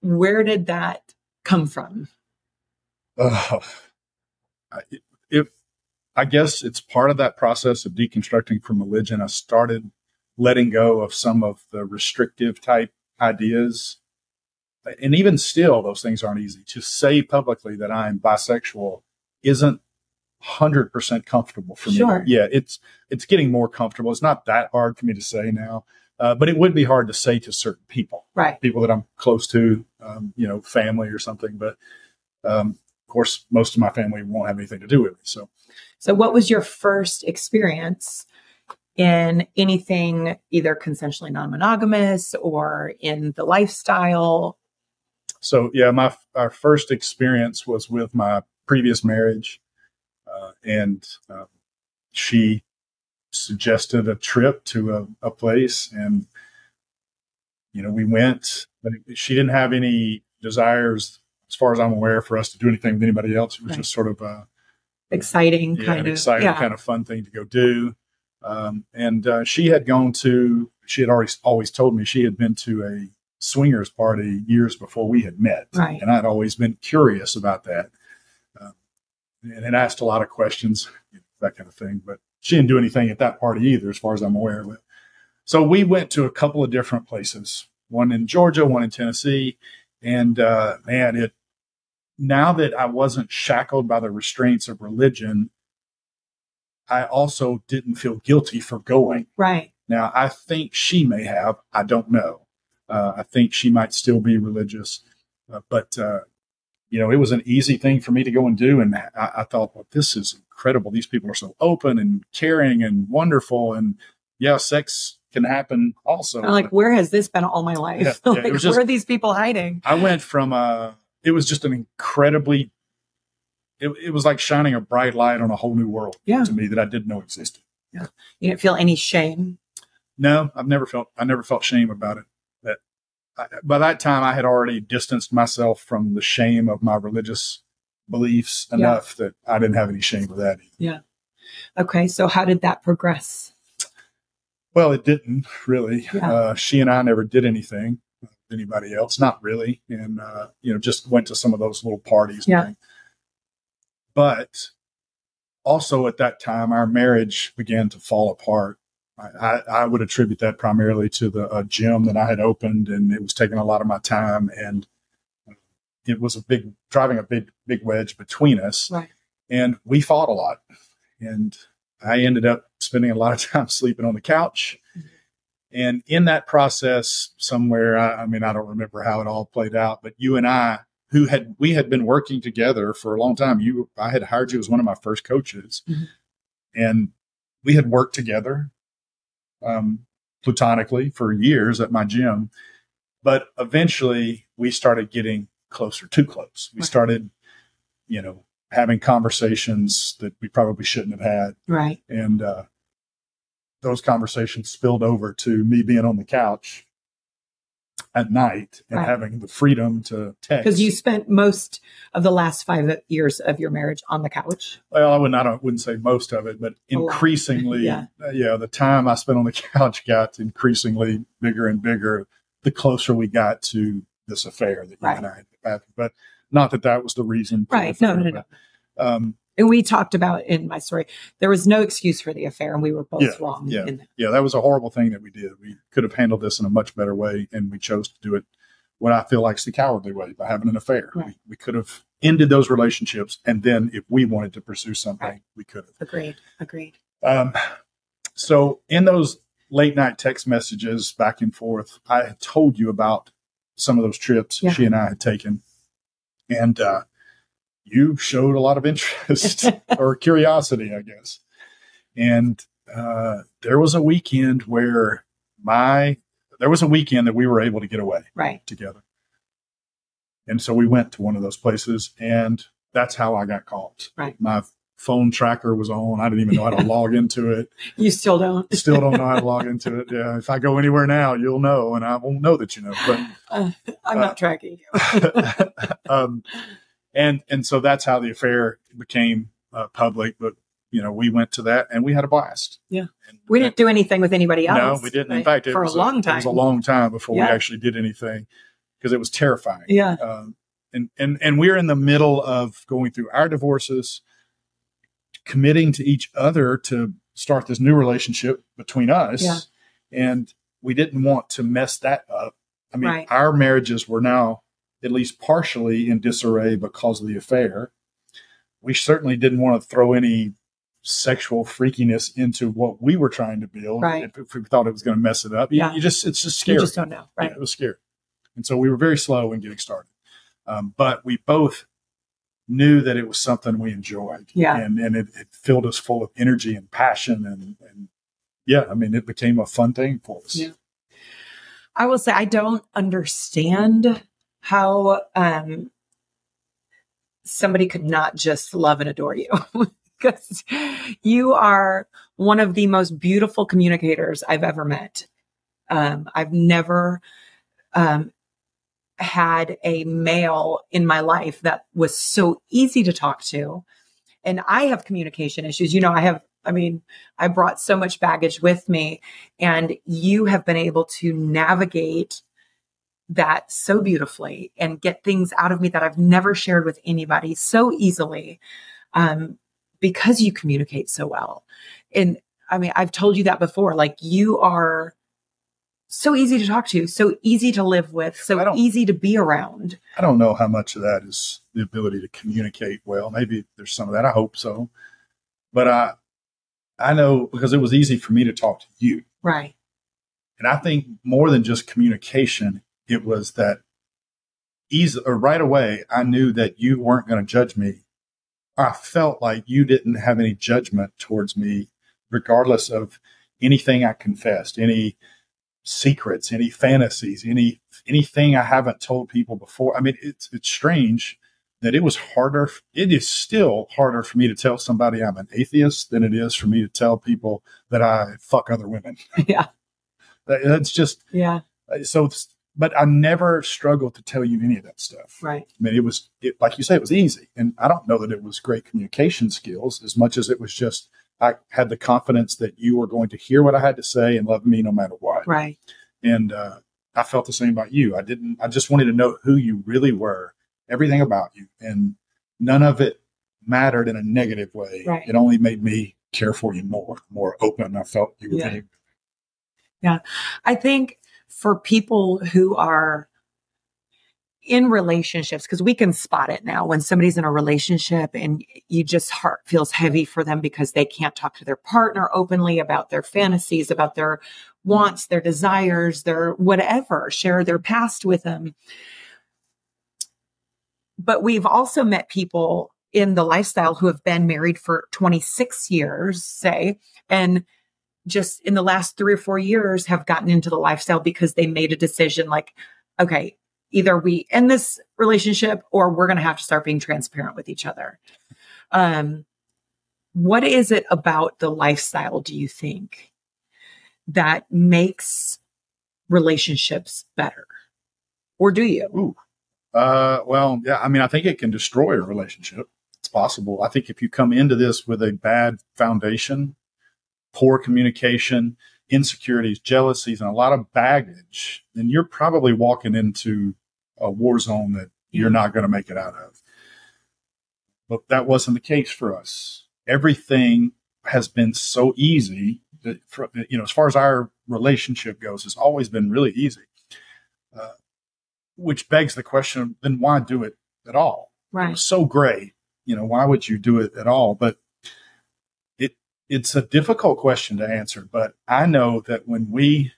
Where did that come from? Uh, if I guess it's part of that process of deconstructing from religion, I started letting go of some of the restrictive type ideas. And even still, those things aren't easy. To say publicly that I'm bisexual isn't hundred percent comfortable for Sure. me. Yeah, it's it's getting more comfortable. It's not that hard for me to say now, uh, but it would be hard to say to certain people Right. people that I'm close to, um, you know, family or something. But um, course, most of my family won't have anything to do with me. So So, what was your first experience in anything either consensually non-monogamous or in the lifestyle? So yeah, my our first experience was with my previous marriage, uh, and uh, she suggested a trip to a, a place, and you know we went, but she didn't have any desires, as far as I'm aware, for us to do anything with anybody else. It was Right. just sort of a Exciting yeah, kind an of exciting yeah. kind of fun thing to go do. Um, and uh, she had gone to, she had already always told me she had been to a swingers party years before we had met, Right. and I'd always been curious about that, um, and had asked a lot of questions, that kind of thing. But she didn't do anything at that party either, as far as I'm aware it. So we went to a couple of different places, one in Georgia, one in Tennessee, and uh, man, it now that I wasn't shackled by the restraints of religion, I also didn't feel guilty for going. right. Now, I think she may have. I don't know. Uh, I think she might still be religious, uh, but uh, you know, it was an easy thing for me to go and do, and I, I thought, well, this is incredible. These people are so open and caring and wonderful, and yeah, sex can happen also. I'm like, where has this been all my life? Yeah, yeah, like, just- where are these people hiding? I went from uh it was just an incredibly it, it was like shining a bright light on a whole new world Yeah. to me that I didn't know existed. Yeah. You didn't feel any shame. No, I've never felt I never felt shame about it. That I, by that time I had already distanced myself from the shame of my religious beliefs enough that I didn't have any shame with that. Yeah. Okay. So how did that progress? Well, it didn't really. Yeah. Uh, she and I never did anything anybody else, not really. And, uh, you know, just went to some of those little parties. Yeah. But also at that time, our marriage began to fall apart. I, I, I would attribute that primarily to the uh, gym that I had opened, and it was taking a lot of my time. And it was a big, driving a big, big wedge between us. Right. And we fought a lot. And I ended up spending a lot of time sleeping on the couch. And in that process, somewhere, I, I mean, I don't remember how it all played out, but you and I, who had, we had been working together for a long time. You, I had hired you as one of my first coaches Mhm. and we had worked together, um, platonically for years at my gym. But eventually we started getting closer, too close. We Right. started, you know, having conversations that we probably shouldn't have had Right. and uh, those conversations spilled over to me being on the couch at night and Right. having the freedom to text. Because you spent most of the last five years of your marriage on the couch. well, I wouldn't, I don't, wouldn't say most of it, but increasingly, Yeah. uh, yeah, the time I spent on the couch got increasingly bigger and bigger the closer we got to this affair that you Right. and I had. But not that that was the reason. the Right. No, no, no. but, Um, And we talked about in my story, there was no excuse for the affair, and we were both Yeah, wrong. yeah. in that. yeah, that was a horrible thing that we did. We could have handled this in a much better way, and we chose to do it what I feel like is the cowardly way by having an affair. Right. We, we could have ended those relationships, and then if we wanted to pursue something, Right. we could have. Agreed. Agreed. Um, so in those late night text messages back and forth, I had told you about some of those trips Yeah. she and I had taken, and uh, you showed a lot of interest or curiosity, I guess. And uh, there was a weekend where my there was a weekend that we were able to get away Right. together, and so we went to one of those places, and that's how I got caught. Right. My phone tracker was on. I didn't even know how to log into it. You still don't. Still don't know how to log into it. Yeah, if I go anywhere now, you'll know, and I won't know that you know. But Uh, I'm Uh, not tracking you. um, and and so that's how the affair became uh, public. But you know, we went to that and we had a blast. Yeah. And- We didn't do anything with anybody else. No, we didn't. In fact, it for was a long It time. was a long time before Yeah. we actually did anything because it was terrifying. yeah. Um, and and and we're in the middle of going through our divorces, committing to each other to start this new relationship between us, Yeah. and we didn't want to mess that up. I mean, Right. our marriages were now at least partially in disarray because of the affair. We certainly didn't want to throw any sexual freakiness into what we were trying to build Right. if, if we thought it was going to mess it up. You- Yeah. you just it's just scary. You just don't know. Right. Yeah, it was scary. And so we were very slow in getting started. Um, but we both knew that it was something we enjoyed. Yeah. And, and it, it filled us full of energy and passion. And, and yeah, I mean, it became a fun thing for us. Yeah. I will say I don't understand how um, somebody could not just love and adore you because you are one of the most beautiful communicators I've ever met. Um, I've never um, had a male in my life that was so easy to talk to. And I have communication issues. You know, I have, I mean, I brought so much baggage with me, and you have been able to navigate that so beautifully and get things out of me that I've never shared with anybody so easily um, because you communicate so well. And I mean, I've told you that before. Like, you are so easy to talk to, so easy to live with, so easy to be around. I don't know how much of that is the ability to communicate well. Maybe there's some of that. I hope so. But I, I know because it was easy for me to talk to you. Right. And I think more than just communication, it was that easy or right away, I knew that you weren't going to judge me. I felt like you didn't have any judgment towards me, regardless of anything I confessed, any secrets, any fantasies, any anything I haven't told people before. I mean, it's it's strange that it was harder. It is still harder for me to tell somebody I'm an atheist than it is for me to tell people that I fuck other women. yeah. That's just Yeah. so. But I never struggled to tell you any of that stuff. Right. I mean, it was it, like you say, it was easy, and I don't know that it was great communication skills as much as it was just I had the confidence that you were going to hear what I had to say and love me no matter what. Right. And uh, I felt the same about you. I didn't. I just wanted to know who you really were, everything about you, and none of it mattered in a negative way. Right. It only made me care for you more, more open. I felt you were Yeah. being I think for people who are in relationships, because we can spot it now when somebody's in a relationship and you just heart feels heavy for them because they can't talk to their partner openly about their fantasies, about their wants, their desires, their whatever, share their past with them. But we've also met people in the lifestyle who have been married for 26 years, say, and just in the last three or four years have gotten into the lifestyle because they made a decision like, okay, either we end this relationship or we're going to have to start being transparent with each other. Um, what is it about the lifestyle, do you think, that makes relationships better? Or do you? Uh, well, yeah. I mean, I think it can destroy a relationship. It's possible. I think if you come into this with a bad foundation, poor communication, insecurities, jealousies, and a lot of baggage, then you're probably walking into a war zone that you're not going to make it out of. But that wasn't the case for us. Everything has been so easy that, for, you know, as far as our relationship goes, it's always been really easy. Uh, which begs the question: Then why do it at all? It Right. was so great. You know, why would you do it at all? But it it's a difficult question to answer. But I know that when we,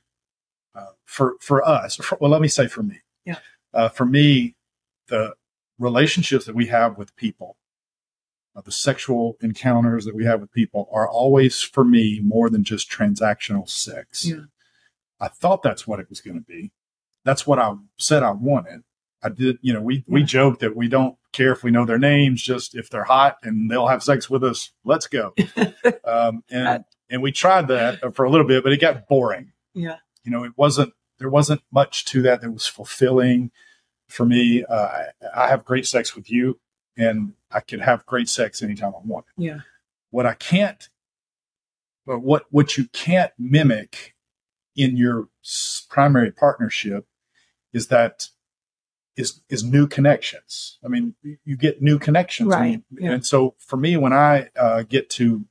uh, for for us, for, well, let me say for me, Yeah. uh, for me, the relationships that we have with people, uh, the sexual encounters that we have with people, are always for me more than just transactional sex. Yeah. I thought that's what it was going to be. That's what I said I wanted. I did, you know, we, we joke that we don't care if we know their names, just if they're hot and they'll have sex with us, let's go. um, and, and we tried that for a little bit, but it got boring. Yeah. You know, it wasn't, there wasn't much to that that was fulfilling for me. Uh, I, I have great sex with you and I could have great sex anytime I want Yeah. what I can't, but what what you can't mimic in your primary partnership is that is is new connections. I mean, you- get new connections, I Right, mean, yeah. and so for me, when I uh, get to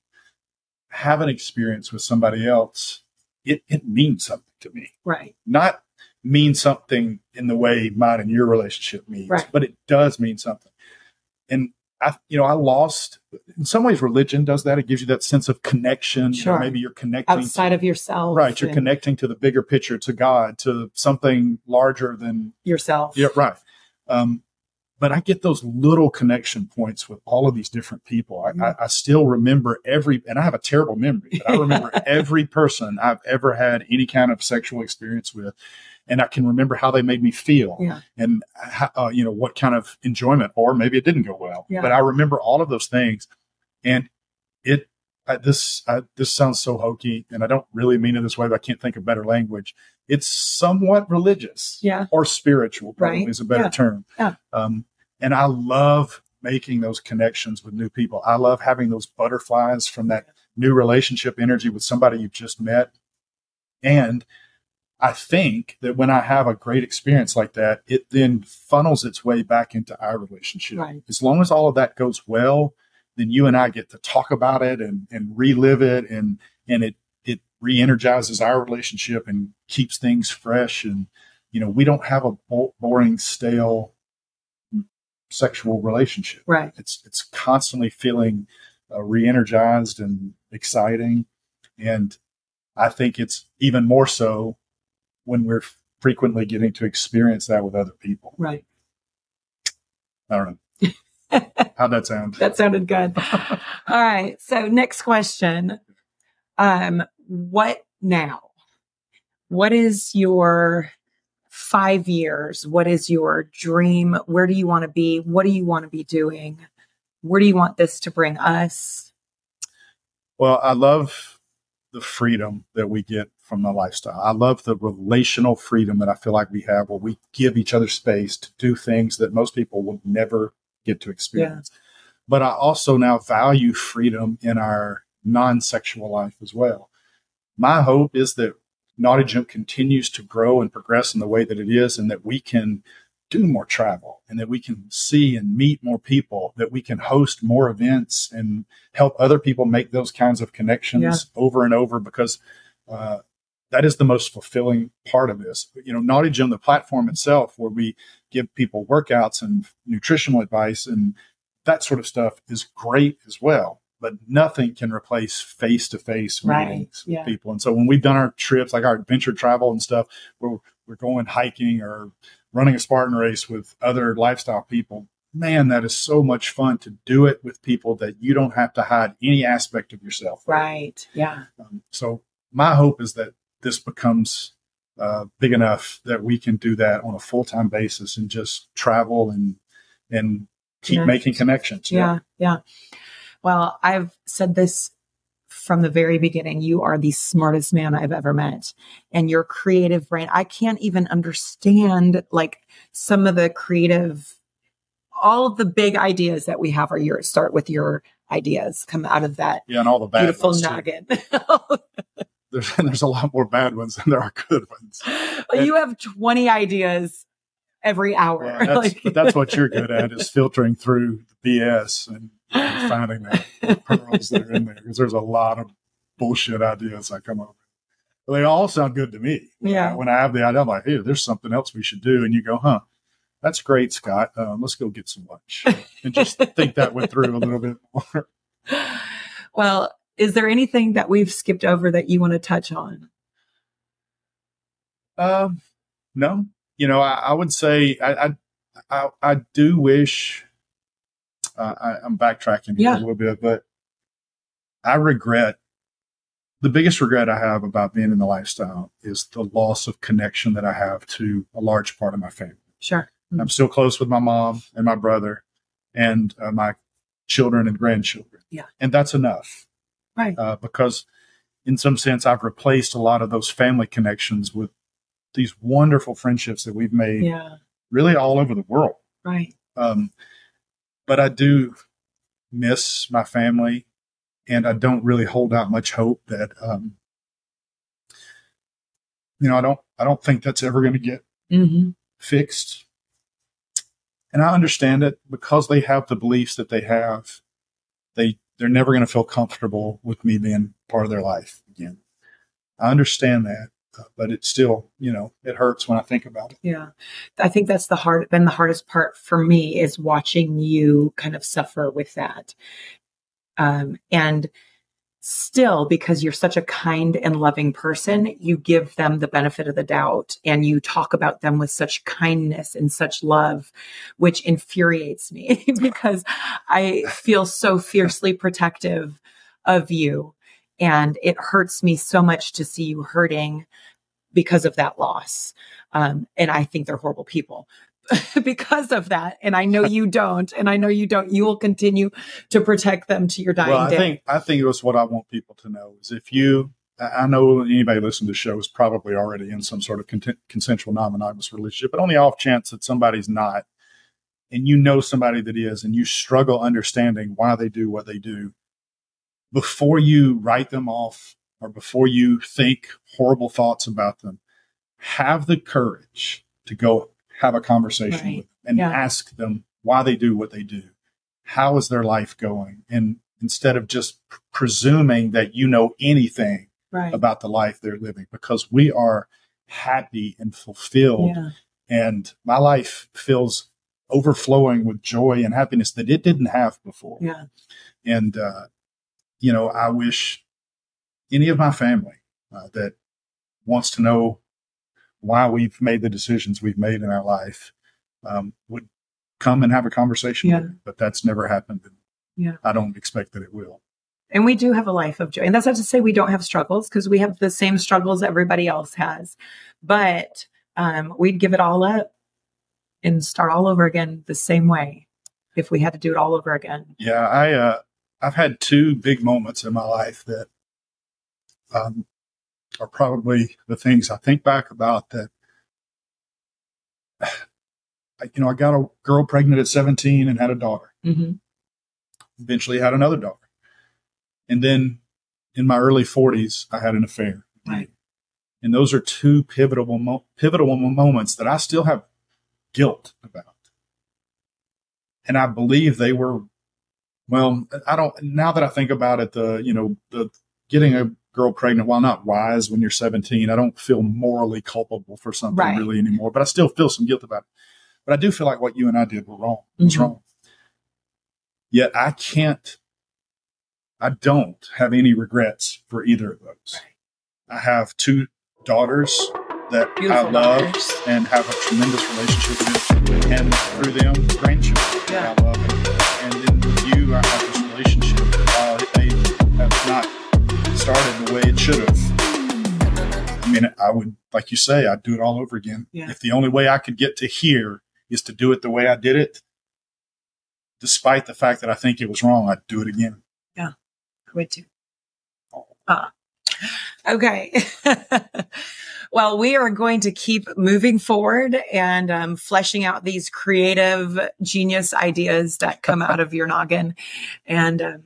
have an experience with somebody else, it it means something to me Right. not mean something in the way mine and your relationship means, Right. but it does mean something. And I, you know, I lost in some ways religion does that. It gives you that sense of connection. You know, Sure. maybe you're connecting Outside of yourself. right. You're connecting to the bigger picture, to God, to something larger than yourself. yeah, right. Um, but I get those little connection points with all of these different people. I, I, I still remember every, and I have a terrible memory, but I remember every person I've ever had any kind of sexual experience with, and I can remember how they made me feel, Yeah. and how, uh, you know what kind of enjoyment, or maybe it didn't go well. Yeah. But I remember all of those things, and it. I, this I, this sounds so hokey, and I don't really mean it this way, but I can't think of better language. It's somewhat religious, Yeah. or spiritual, probably Right. is a better Yeah. term. Yeah. Um, and I love making those connections with new people. I love having those butterflies from that new relationship energy with somebody you've just met. And I think that when I have a great experience like that, it then funnels its way back into our relationship. Right. As long as all of that goes well, then you and I get to talk about it and, and relive it and and it it re-energizes our relationship and keeps things fresh and you know we don't have a boring stale sexual relationship Right. it's it's constantly feeling uh, re-energized and exciting and i think it's even more so when we're frequently getting to experience that with other people Right. i don't know how'd that sound That sounded good. All right. So next question. Um, what now? What is your five years? What is your dream? Where do you want to be? What do you want to be doing? Where do you want this to bring us? Well, I love the freedom that we get from the lifestyle. I love the relational freedom that I feel like we have where we give each other space to do things that most people will never get to experience. But I also now value freedom in our non sexual life as well. My hope is that Naughty Gym continues to grow and progress in the way that it is, and that we can do more travel and that we can see and meet more people, that we can host more events and help other people make those kinds of connections Yeah. over and over because uh, that is the most fulfilling part of this. You know, Naughty Gym, the platform itself, where we give people workouts and nutritional advice and that sort of stuff is great as well. But nothing can replace face to face meetings Yeah. with people. And so when we've done our trips, like our adventure travel and stuff, where we're going hiking or running a Spartan race with other lifestyle people, man, that is so much fun to do it with people that you don't have to hide any aspect of yourself. Right. Yeah. Um, so my hope is that this becomes uh, big enough that we can do that on a full time basis and just travel and and keep making connections. Yeah. Yeah. Well, I've said this from the very beginning. You are the smartest man I've ever met. And your creative brain, I can't even understand like some of the creative, all of the big ideas that we have are yours. Start with your ideas come out of that yeah, and all the bad beautiful nugget. There's there's a lot more bad ones than there are good ones. Well, you have 20 ideas every hour. Well, that's, Like- but that's what you're good at is filtering through the BS and, and finding the pearls that are in there because there's a lot of bullshit ideas I come up with. They all sound good to me. Yeah. When I have the idea, I'm like, hey, there's something else we should do. And you go, huh, that's great, Scott. Um, let's go get some lunch and just think that went through a little bit more. well, is there anything that we've skipped over that you want to touch on? Um, no, you know, I, I would say I, I, I, I do wish. Uh, I, I'm backtracking here Yeah. a little bit, but I regret the biggest regret I have about being in the lifestyle is the loss of connection that I have to a large part of my family. Sure. I'm still close with my mom and my brother and uh, my children and grandchildren. Yeah. And that's enough Right. uh, because, in some sense, I've replaced a lot of those family connections with these wonderful friendships that we've made yeah. really all over the world. Right. Um, but I do miss my family, and I don't really hold out much hope that, um, you know, I don't, I don't think that's ever going to get hmm fixed. And I understand it because they have the beliefs that they have. They they're never going to feel comfortable with me being part of their life again. I understand that, but it still, you know, it hurts when I think about it. Yeah. I think that's the hard been the hardest part for me is watching you kind of suffer with that. Um, and still because you're such a kind and loving person, you give them the benefit of the doubt and you talk about them with such kindness and such love, which infuriates me because I feel so fiercely protective of you. And it hurts me so much to see you hurting because of that loss. Um, and I think they're horrible people because of that. And I know you don't. And I know you don't. You will continue to protect them to your dying Well, I day. think I think it was what I want people to know is if you, I know anybody listening to the show is probably already in some sort of content, consensual non-monogamous relationship, but on the off chance that somebody's not, and you know somebody that is, and you struggle understanding why they do what they do, before you write them off or before you think horrible thoughts about them, have the courage to go have a conversation Right. with them and Yeah. ask them why they do what they do. How is their life going? And instead of just pr- presuming that you know anything right. about the life they're living, because we are happy and fulfilled yeah. and my life feels overflowing with joy and happiness that it didn't have before. Yeah. And, uh, you know, I wish any of my family uh, that wants to know why we've made the decisions we've made in our life um, would come and have a conversation Yeah. with me. But that's never happened. And Yeah. I don't expect that it will. And we do have a life of joy. And that's not to say we don't have struggles because we have the same struggles everybody else has. But um, we'd give it all up and start all over again the same way if we had to do it all over again. Yeah, I uh, I've had two big moments in my life that um, are probably the things I think back about that. I- You know, I got a girl pregnant at 17 and had a daughter. hmm Eventually, had another daughter, and then in my early 40s, I had an affair. Right. And those are two pivotal mo- pivotal moments that I still have guilt about. And I believe they were well, I don't now that I think about it, the you know, the getting a girl pregnant, while not wise when you're 17, I don't feel morally culpable for something Right. really anymore. But I still feel some guilt about it. But I do feel like what you and I did were wrong. Was Mhm. wrong. Yet I can't I don't have any regrets for either of those. I have two daughters that I love daughters. and have a tremendous relationship with, and through them, grandchildren Yeah. I love. And, and then with you, I have this relationship while it may have not started the way it should have, I mean, I would, like you say, I'd do it all over again. Yeah. If the only way I could get to here is to do it the way I did it, despite the fact that I think it was wrong, I'd do it again. Yeah, I Would too. Ah. Okay. well, we are going to keep moving forward and um, fleshing out these creative genius ideas that come out of your noggin. And um,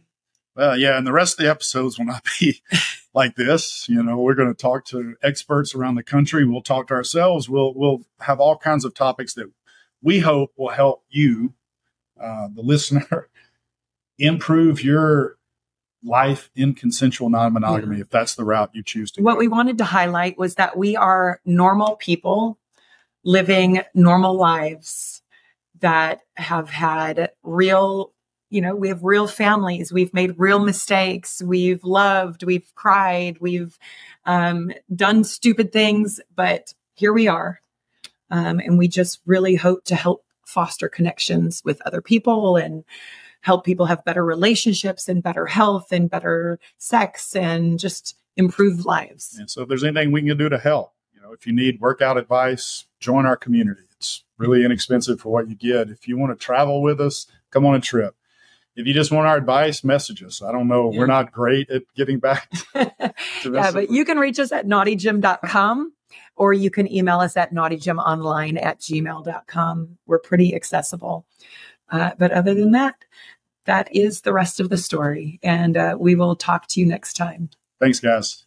Well, yeah, and the rest of the episodes will not be like this. You know, we're going to talk to experts around the country. We'll talk to ourselves. We'll we'll have all kinds of topics that we hope will help you, uh, the listener, improve your life in consensual non-monogamy if that's the route you choose to what go. we wanted to highlight was that we are normal people living normal lives that have had real you know we have real families. We've made real mistakes. We've loved. We've cried. We've um, done stupid things but here we are. Um, and we just really hope to help foster connections with other people and help people have better relationships and better health and better sex and just improve lives And so if there's anything we can do to help, you know, if you need workout advice, join our community. It's really inexpensive for what you get. If you want to travel with us, come on a trip. If you just want our advice, message us. I don't know. Yeah. We're not great at getting back to yeah, but you can reach us at naughtygym.com or you can email us at naughtygymonline at gmail.com. We're pretty accessible. Uh, but other than that, that is the rest of the story. And uh, we will talk to you next time. Thanks, guys.